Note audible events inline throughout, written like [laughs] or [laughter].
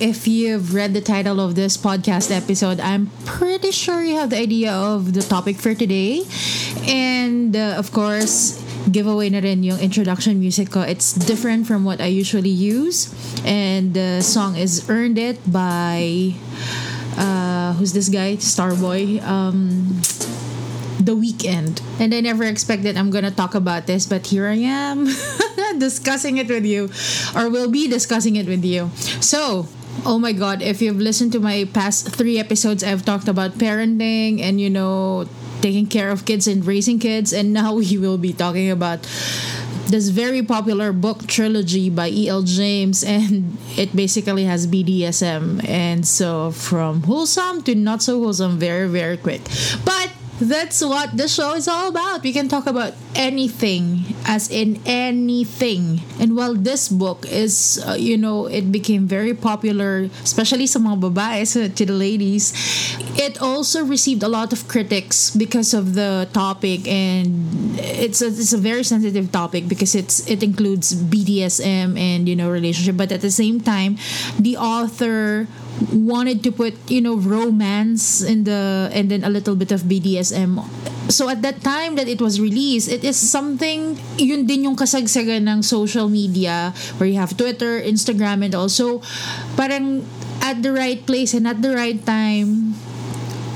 If you've read the title of this podcast episode, I'm pretty sure you have the idea of the topic for today. And uh, of course, giveaway na rin yung introduction music ko. It's different from what I usually use. And the song is Earned It by, uh, who's this guy? Starboy. Um, the Weeknd. And I never expected I'm gonna talk about this, but here I am [laughs] discussing it with you, or will be discussing it with you. So, oh my god, if you've listened to my past three episodes, I've talked about parenting and you know, taking care of kids and raising kids, and now [laughs] we will be talking about this very popular book trilogy by E.L. James, and it basically has BDSM. And so, from wholesome to not so wholesome, very, very quick. But that's what the show is all about. We can talk about anything, as in anything. And while this book is, uh, you know, it became very popular, especially sa mga babaes, uh, to the ladies, it also received a lot of critics because of the topic, and it's a, it's a very sensitive topic because it's it includes BDSM and you know relationship, but at the same time, the author wanted to put you know romance in the and then a little bit of BDSM so at that time that it was released it is something yun din yung kasagsagan ng social media where you have Twitter Instagram and also parang at the right place and at the right time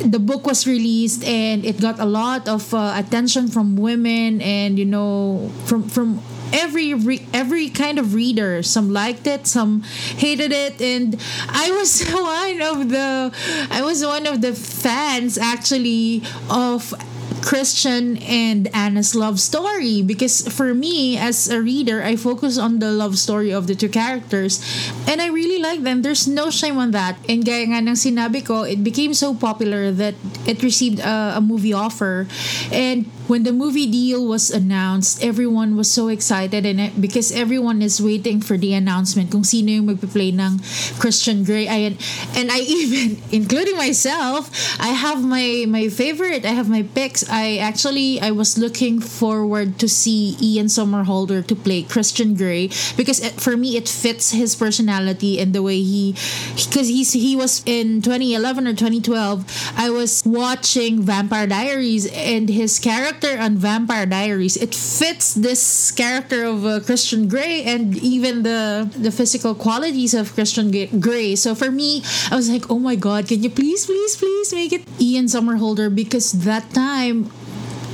the book was released and it got a lot of uh, attention from women and you know from from every re- every kind of reader. Some liked it, some hated it, and I was [laughs] one of the I was one of the fans actually of Christian and Anna's love story. Because for me as a reader I focus on the love story of the two characters. And I really like them. There's no shame on that. And gaya nga ng sinabi ko it became so popular that it received a, a movie offer. And when the movie deal was announced everyone was so excited and it, because everyone is waiting for the announcement kung sino yung magpe-play ng Christian Grey. I, and I [laughs] even including myself I have my my favorite I have my picks I actually I was looking forward to see Ian Somerhalder to play Christian Grey because it, for me it fits his personality and the way he because he's he was in 2011 or 2012 I was watching Vampire Diaries and his character on Vampire Diaries it fits this character of uh, Christian Grey and even the the physical qualities of Christian Grey. So for me I was like oh my god can you please please please make it Ian Somerhalder? Because that time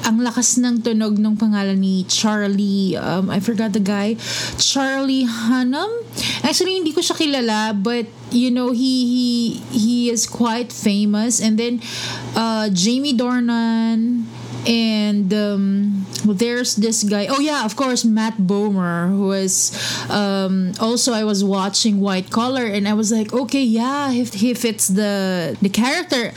ang lakas ng tunog ng pangalan ni Charlie, um, I forgot the guy, Charlie Hunnam. Actually, hindi ko siya kilala, but you know, he he he is quite famous. And then uh, Jamie Dornan and um, there's this guy oh yeah of course matt bomer who is um, also i was watching white collar and i was like okay yeah if he fits the the character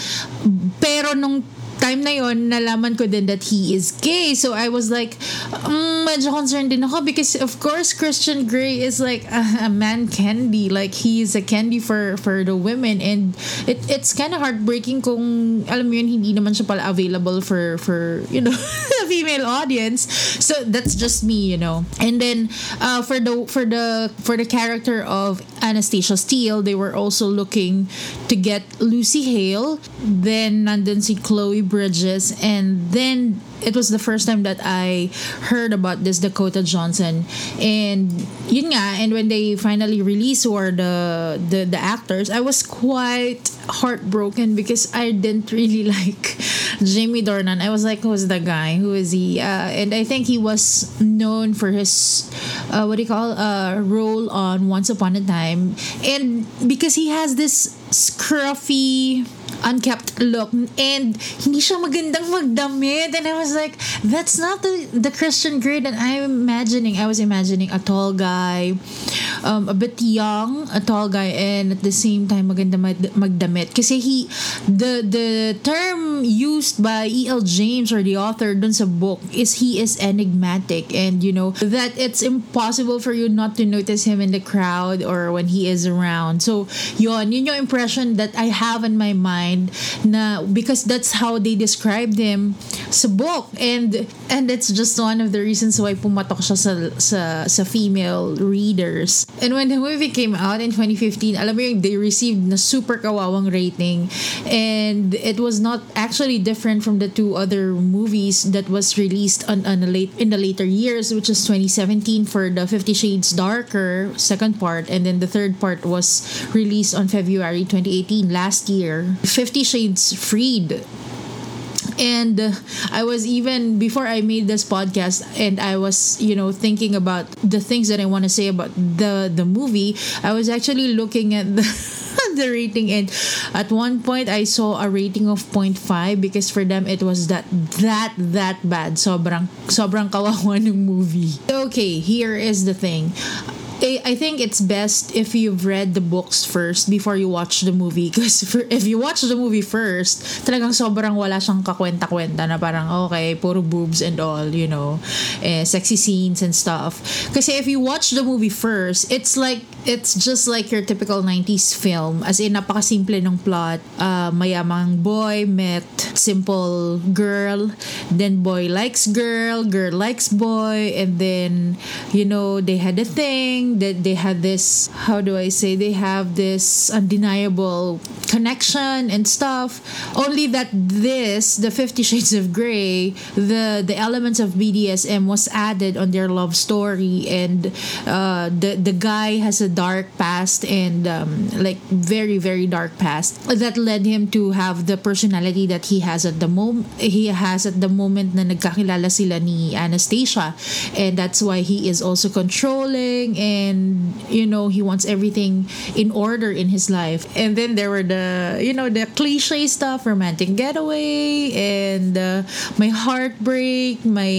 pero nung time na yon nalaman ko din that he is gay. So I was like, um, medyo concerned din ako because of course Christian Grey is like a, a man candy. Like he is a candy for for the women and it it's kind of heartbreaking kung alam mo yun hindi naman siya pala available for for you know [laughs] the female audience. So that's just me, you know. And then uh, for the for the for the character of Anastasia Steele, they were also looking to get Lucy Hale. Then nandun si Chloe Bridges, and then it was the first time that I heard about this Dakota Johnson, and yun nga, and when they finally released who are the the the actors, I was quite heartbroken because I didn't really [laughs] like Jamie Dornan. I was like, who's the guy? Who is he? Uh, and I think he was known for his uh, what do you call uh, role on Once Upon a Time, and because he has this scruffy unkept look. And hindi siya magandang magdamit. And I was like that's not the the Christian Grey that I'm imagining. I was imagining a tall guy um, a bit young a tall guy and at the same time maganda mag- magdamit. Kasi he the the term used by E.L. James or the author dun sa book is he is enigmatic. And you know that it's impossible for you not to notice him in the crowd or when he is around. So yun yun yung impression that I have in my mind na because that's how they described him sa book. And and it's just one of the reasons why pumatok siya sa sa, sa female readers and when the movie came out in 2015 alam mo yung they received na super kawawang rating. And it was not actually different from the two other movies that was released on, on late in the later years which is 2017 for the 50 shades darker second part and then the third part was released on February 2018 last year. 50 shades freed and i was even before i made this podcast and i was you know thinking about the things that i want to say about the the movie i was actually looking at the [laughs] the rating. And at one point I saw a rating of 0.5 because for them it was that that that bad. Sobrang sobrang kawawa [laughs] ng movie. Okay here is the thing I think it's best if you've read the books first before you watch the movie. [laughs] Because if you watch the movie first, talagang sobrang wala siyang kakwenta-kwenta na parang, okay, puro boobs and all, you know, eh, sexy scenes and stuff. Kasi if you watch the movie first, it's like, it's just like your typical 90s film. As in, napakasimple ng plot. Uh, mayamang boy met simple girl. Then boy likes girl, girl likes boy. And then, you know, they had a thing that they had this how do I say they have this undeniable connection and stuff. Only that this the 50 shades of Grey the the elements of BDSM was added on their love story. And uh, the the guy has a dark past and um, like very very dark past that led him to have the personality that he has at the moment he has at the moment na nagkakilala sila ni Anastasia. And that's why he is also controlling and you know he wants everything in order in his life. And then there were the you know the cliche stuff romantic getaway and uh, my heartbreak my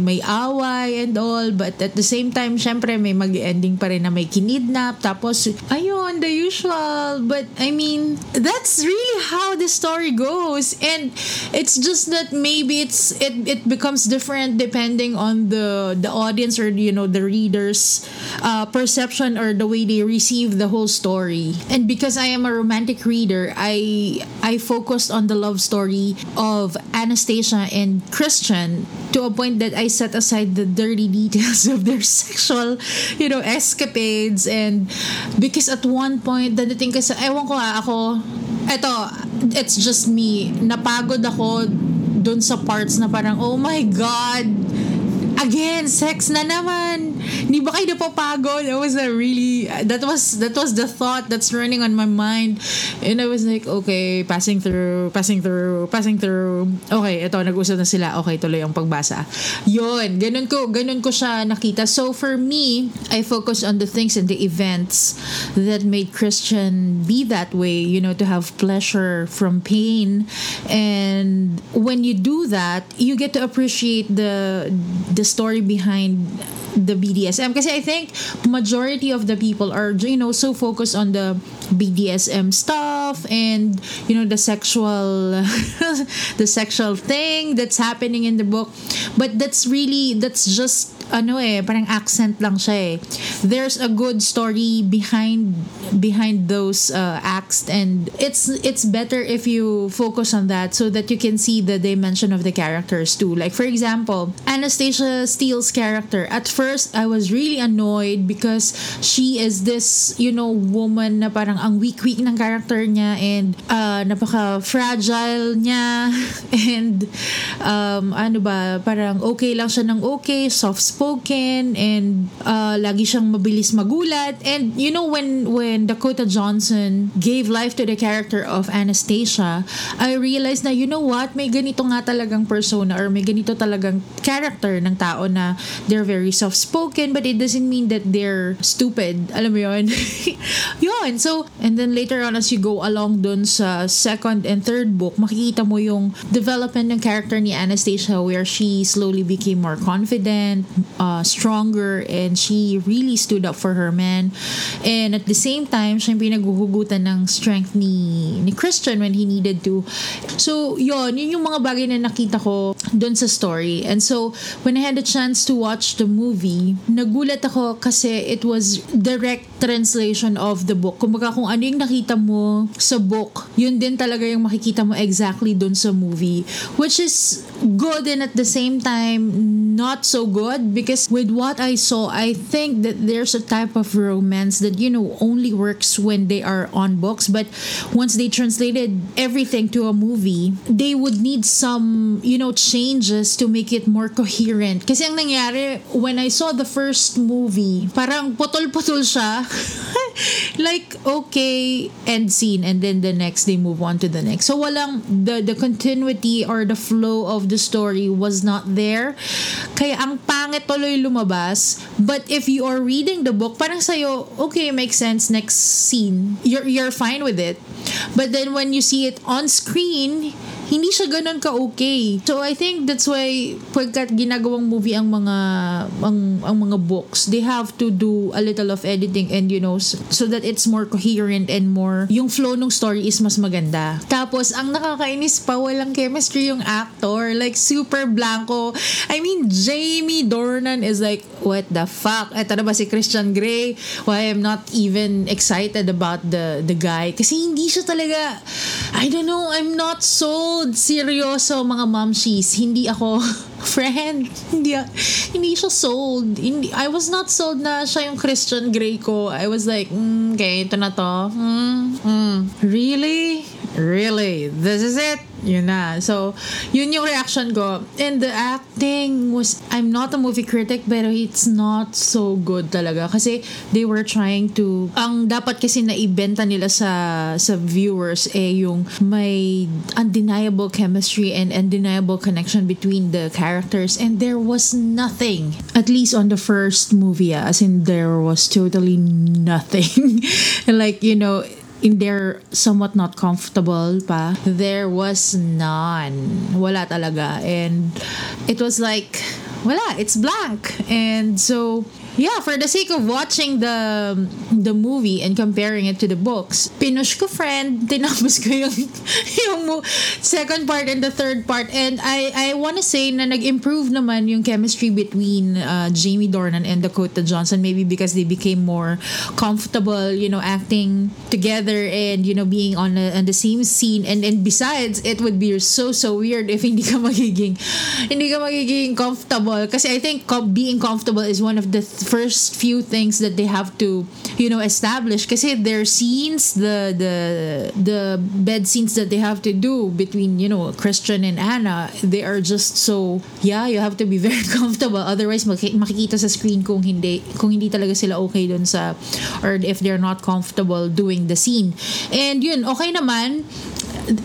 my away and all. But at the same time syempre may mag-ending pa rin na may kinidnap. Tapos ayun the usual. But I mean that's really how the story goes. And it's just that maybe it's it, it becomes different depending on the the audience or you know the readers uh, perception or the way they receive the whole story. And because I am a romantic reader, I I focused on the love story of Anastasia and Christian to a point that I set aside the dirty details [laughs] of their sexual, you know, escapades and because at one point dadating kasi ewan ko ako eto it's just me napagod ako dun sa parts na parang oh my god again, sex na naman. Hindi ba kayo napapagod? That was a really, that was, that was the thought that's running on my mind. And I was like, okay, passing through, passing through, passing through. Okay, ito, nag-usap na sila. Okay, tuloy ang pagbasa. Yun, ganun ko, ganun ko siya nakita. So for me, I focus on the things and the events that made Christian be that way, you know, to have pleasure from pain. And when you do that, you get to appreciate the, the story behind the BDSM kasi I think majority of the people are you know so focused on the BDSM stuff and you know the sexual [laughs] the sexual thing that's happening in the book. But that's really that's just ano eh parang accent lang siya eh. There's a good story behind behind those uh, acts and it's it's better if you focus on that so that you can see the dimension of the characters too. Like for example Anastasia Steele's character. At first I was really annoyed because she is this you know woman na parang ang weak-weak ng character niya and uh, napaka fragile niya. [laughs] And um, ano ba parang okay lang siya ng okay soft spoken and uh, lagi siyang mabilis magulat. And you know when when Dakota Johnson gave life to the character of Anastasia I realized na you know what? May ganito nga talagang persona or may ganito talagang character ng tao na they're very soft spoken but it doesn't mean that they're stupid. Alam mo yun? [laughs] Yun. So and then later on as you go along dun sa second and third book makikita mo yung development ng character ni Anastasia where she slowly became more confident uh, stronger and she really stood up for her man. And at the same time, siya yung ng strength ni, ni Christian when he needed to. So, yon yun yung mga bagay na nakita ko dun sa story. And so, when I had a chance to watch the movie, nagulat ako kasi it was direct translation of the book. Kumbaga kung ano yung nakita mo sa book, yun din talaga yung makikita mo exactly dun sa movie. Which is good and at the same time, not so good because with what I saw, I think that there's a type of romance that, you know, only works when they are on books. But once they translated everything to a movie, they would need some, you know, changes to make it more coherent. Kasi ang nangyari, when I saw the first movie, parang putol-putol siya. [laughs] like, okay, end scene. And then the next, they move on to the next. So walang, the, the continuity or the flow of the story was not there. Kaya ang pangit tuloy lumabas. But if you are reading the book, parang sa'yo, okay, makes sense, next scene. You're, you're fine with it. But then when you see it on screen, hindi siya ganun ka-okay. So I think that's why pagkat ginagawang movie ang mga ang, ang mga books, they have to do a little of editing and you know so that it's more coherent and more yung flow ng story is mas maganda. Tapos ang nakakainis pa walang chemistry yung actor, like super blanco. I mean Jamie Dornan is like what the fuck? Ito na ba si Christian Grey? Why I'm not even excited about the the guy kasi hindi siya talaga I don't know, I'm not so sold seryoso mga momshies. Hindi ako friend. Hindi, hindi siya sold. Hindi, I was not sold na siya yung Christian Grey ko. I was like, mm, okay, ito na to. Mm, mm. Really? Really? This is it? Yun na. So, yun yung reaction ko. And the acting was, I'm not a movie critic, pero it's not so good talaga. Kasi they were trying to, ang dapat kasi na ibenta nila sa, sa viewers eh yung may undeniable chemistry and undeniable connection between the characters. And there was nothing. At least on the first movie, ah, as in there was totally nothing. [laughs] like, you know, in there somewhat not comfortable pa, there was none. Wala talaga. And it was like, wala, it's black. And so, yeah, for the sake of watching the the movie and comparing it to the books, pinush ko friend, [laughs] tinapos ko yung, yung second part and the third part. And I I want to say na nag-improve naman yung chemistry between uh, Jamie Dornan and Dakota Johnson maybe because they became more comfortable, you know, acting together and you know being on, a, on the same scene and and besides it would be so so weird if hindi ka magiging hindi ka magiging comfortable kasi I think being comfortable is one of the first few things that they have to you know establish. Kasi their scenes the the the bed scenes that they have to do between you know Christian and Anna they are just so yeah you have to be [laughs] very comfortable. Otherwise makikita sa screen kung hindi kung hindi talaga sila okay dun sa or if they're not comfortable doing the scene. And yun okay naman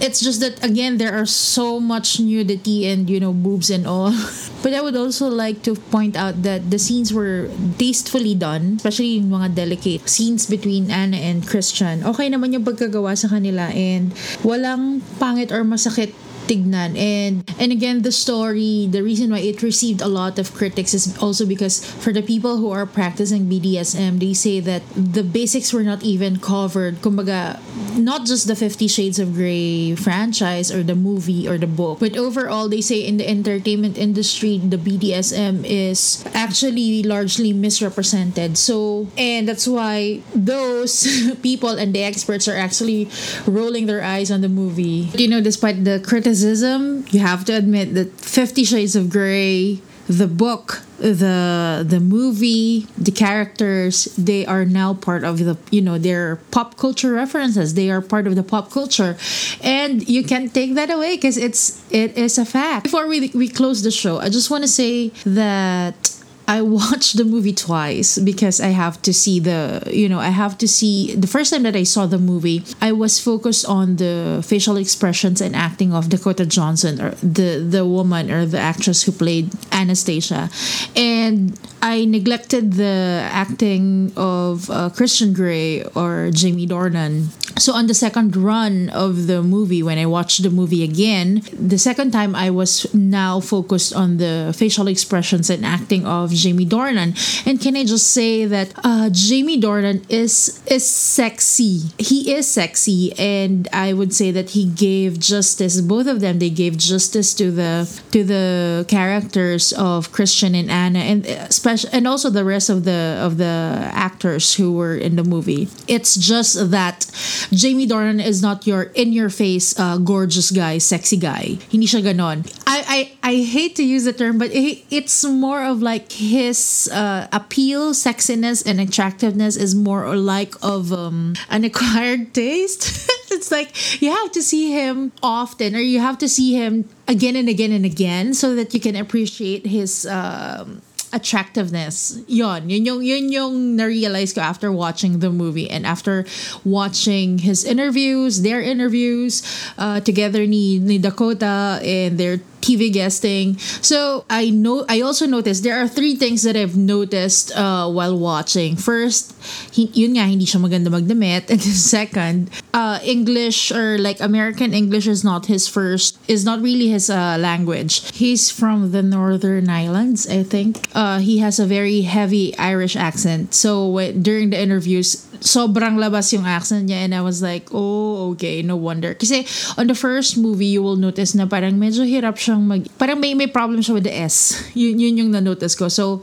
it's just that again there are so much nudity and you know boobs and all. [laughs] But i would also like to point out that the scenes were tastefully done especially yung mga delicate scenes between Anna and Christian. Okay naman yung pagkagawa sa kanila and walang pangit or masakit tignan. And and again, the story, the reason why it received a lot of critics is also because for the people who are practicing BDSM, they say that the basics were not even covered. Kumbaga, not just the Fifty Shades of Grey franchise or the movie or the book, but overall, they say in the entertainment industry, the BDSM is actually largely misrepresented. So, and that's why those [laughs] people and the experts are actually rolling their eyes on the movie. You know, despite the criticism criticism, you have to admit that Fifty Shades of Grey, the book, the the movie, the characters, they are now part of the you know they're pop culture references. They are part of the pop culture, and you can't take that away because it's it is a fact. Before we we close the show, I just want to say that I watched the movie twice because I have to see the, you know, I have to see the first time that I saw the movie, I was focused on the facial expressions and acting of Dakota Johnson or the the woman or the actress who played Anastasia. And I neglected the acting of uh, Christian Grey or Jamie Dornan so on the second run of the movie when i watched the movie again the second time i was now focused on the facial expressions and acting of jamie dornan. And can i just say that uh, jamie dornan is is sexy. He is sexy and i would say that he gave justice both of them they gave justice to the to the characters of christian and anna and especially and also the rest of the of the actors who were in the movie. It's just that Jamie Dornan is not your in your face uh, gorgeous guy, sexy guy. Hindi siya ganon. I, I, I hate to use the term, but it, it's more of like his uh, appeal, sexiness, and attractiveness is more like of um, an acquired [laughs] taste. [laughs] it's like you have to see him often or you have to see him again and again and again so that you can appreciate his um, attractiveness. Yon, yun yung, yun yung na-realize ko after watching the movie and after watching his interviews, their interviews, uh, together ni, ni Dakota and their TV guesting. So I know I also noticed there are three things that I've noticed uh, while watching. First, yun nga hindi siya maganda magdamit, [laughs] and second, uh, English or like American English is not his first is not really his uh, language. He's from the Northern Islands, I think. Uh, he has a very heavy Irish accent. So during the interviews, sobrang labas yung accent niya and I was like, oh, okay, no wonder. Kasi on the first movie, you will notice na parang medyo hirap siyang mag... Parang may, may problem siya with the S. Yun, yun yung na-notice ko. So,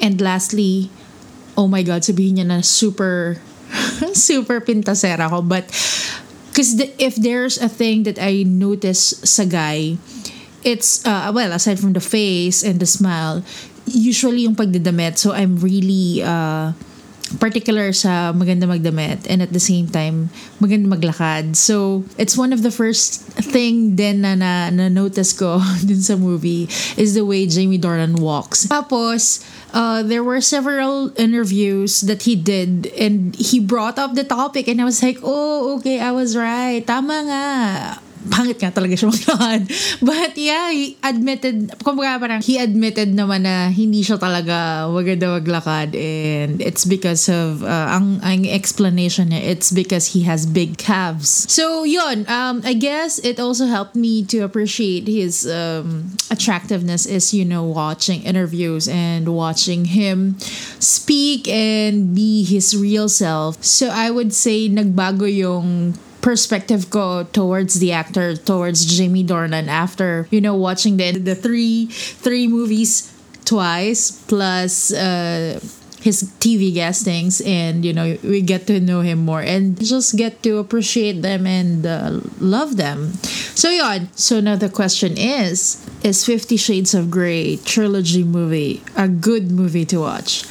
and lastly, oh my God, sabihin niya na super, [laughs] super pintasera ko. But, because if there's a thing that I notice sa guy, it's, uh, well, aside from the face and the smile, usually yung pagdadamit. So, I'm really... Uh, particular sa maganda magdamit and at the same time maganda maglakad. So, it's one of the first thing din na, na, na notice ko [laughs] dun sa movie is the way Jamie Dornan walks. Tapos, uh, there were several interviews that he did and he brought up the topic and I was like, oh, okay, I was right. Tama nga pangit nga talaga siya maglakad. [laughs] But yeah, he admitted, kumbaga parang he admitted naman na hindi siya talaga maganda maglakad and it's because of, uh, ang, ang explanation niya, it's because he has big calves. So yun, um, I guess it also helped me to appreciate his um, attractiveness is, you know, watching interviews and watching him speak and be his real self. So I would say nagbago yung perspective go towards the actor towards Jamie Dornan after you know watching the the three three movies twice plus uh his TV guestings and you know we get to know him more and just get to appreciate them and uh, love them. So yeah, so now the question is is 50 Shades of Grey trilogy movie a good movie to watch?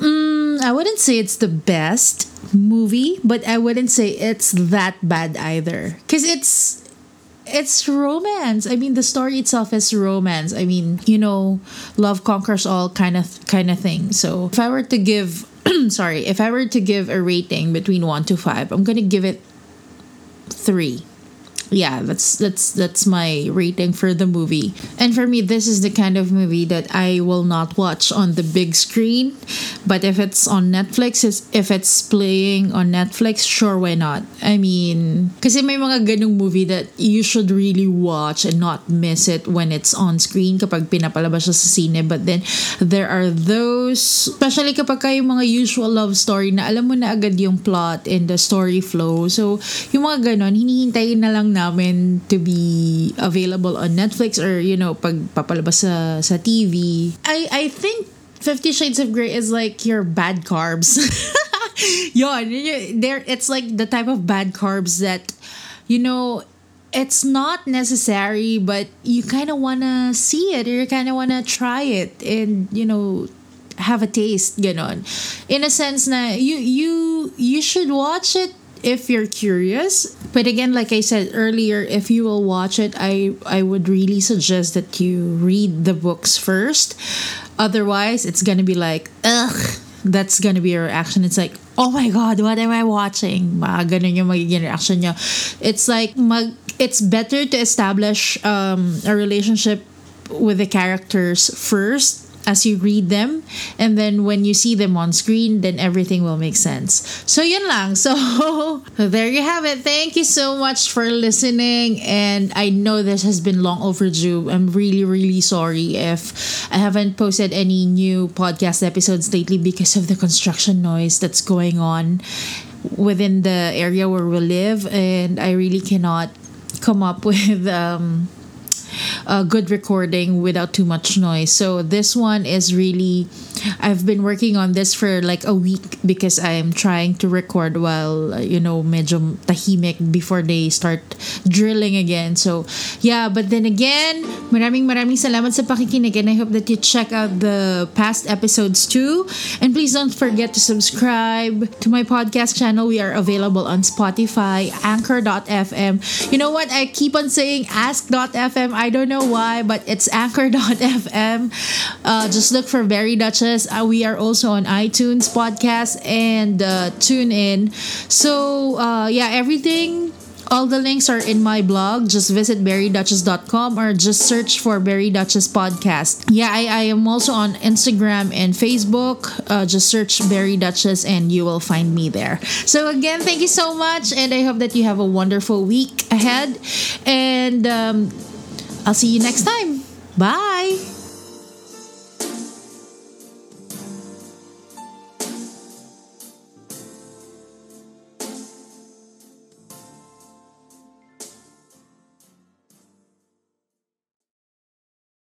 Mm, I wouldn't say it's the best movie, but I wouldn't say it's that bad either. Cause it's it's romance. I mean, the story itself is romance. I mean, you know, love conquers all kind of kind of thing. So if I were to give, [clears throat] sorry, if I were to give a rating between one to five, I'm gonna give it three yeah that's that's that's my rating for the movie. And for me this is the kind of movie that i will not watch on the big screen. But if it's on netflix if it's playing on netflix sure why not? I mean kasi may mga ganung movie that you should really watch and not miss it when it's on screen kapag pinapalabas sa sine. But then there are those especially kapag kayo mga usual love story na alam mo na agad yung plot and the story flow. So yung mga ganon hinihintayin na lang namin to be available on Netflix or you know pag papalabas sa sa TV. I I think Fifty Shades of Grey is like your bad carbs. [laughs] Yon, there it's like the type of bad carbs that you know it's not necessary but you kind of want to see it or you kind of want to try it and you know have a taste ganon in a sense na you you you should watch it if you're curious. But again, like I said earlier, if you will watch it, I I would really suggest that you read the books first. Otherwise, it's gonna be like, ugh, that's gonna be your reaction. It's like, oh my god, what am I watching? Mga yung. It's like, mag, it's better to establish um, a relationship with the characters first as you read them and then when you see them on screen then everything will make sense. So yun lang. [laughs] So there you have it. Thank you so much for listening and i know this has been long overdue. I'm really really sorry if i haven't posted any new podcast episodes lately because of the construction noise that's going on within the area where we live and i really cannot come up [laughs] with um a good recording without too much noise. So this one is really I've been working on this for like a week because I'm trying to record while you know medyo tahimik before they start drilling again. So yeah, but then again, maraming maraming salamat sa pakikinig and I hope that you check out the past episodes too. And please don't forget to subscribe to my podcast channel. We are available on Spotify, Anchor.fm. You know what? I keep on saying Ask.fm. I don't know why, but it's Anchor.fm. Uh, just look for Berry Uh, we are also on iTunes podcast and uh, tune in. So uh, yeah, everything all the links are in my blog. Just visit berryduchess.com or just search for Berry Duchess Podcast. Yeah, I, I am also on Instagram and Facebook. Uh, just search Berry Duchess and you will find me there. So, again, thank you so much. And I hope that you have a wonderful week ahead. And um, I'll see you next time. Bye.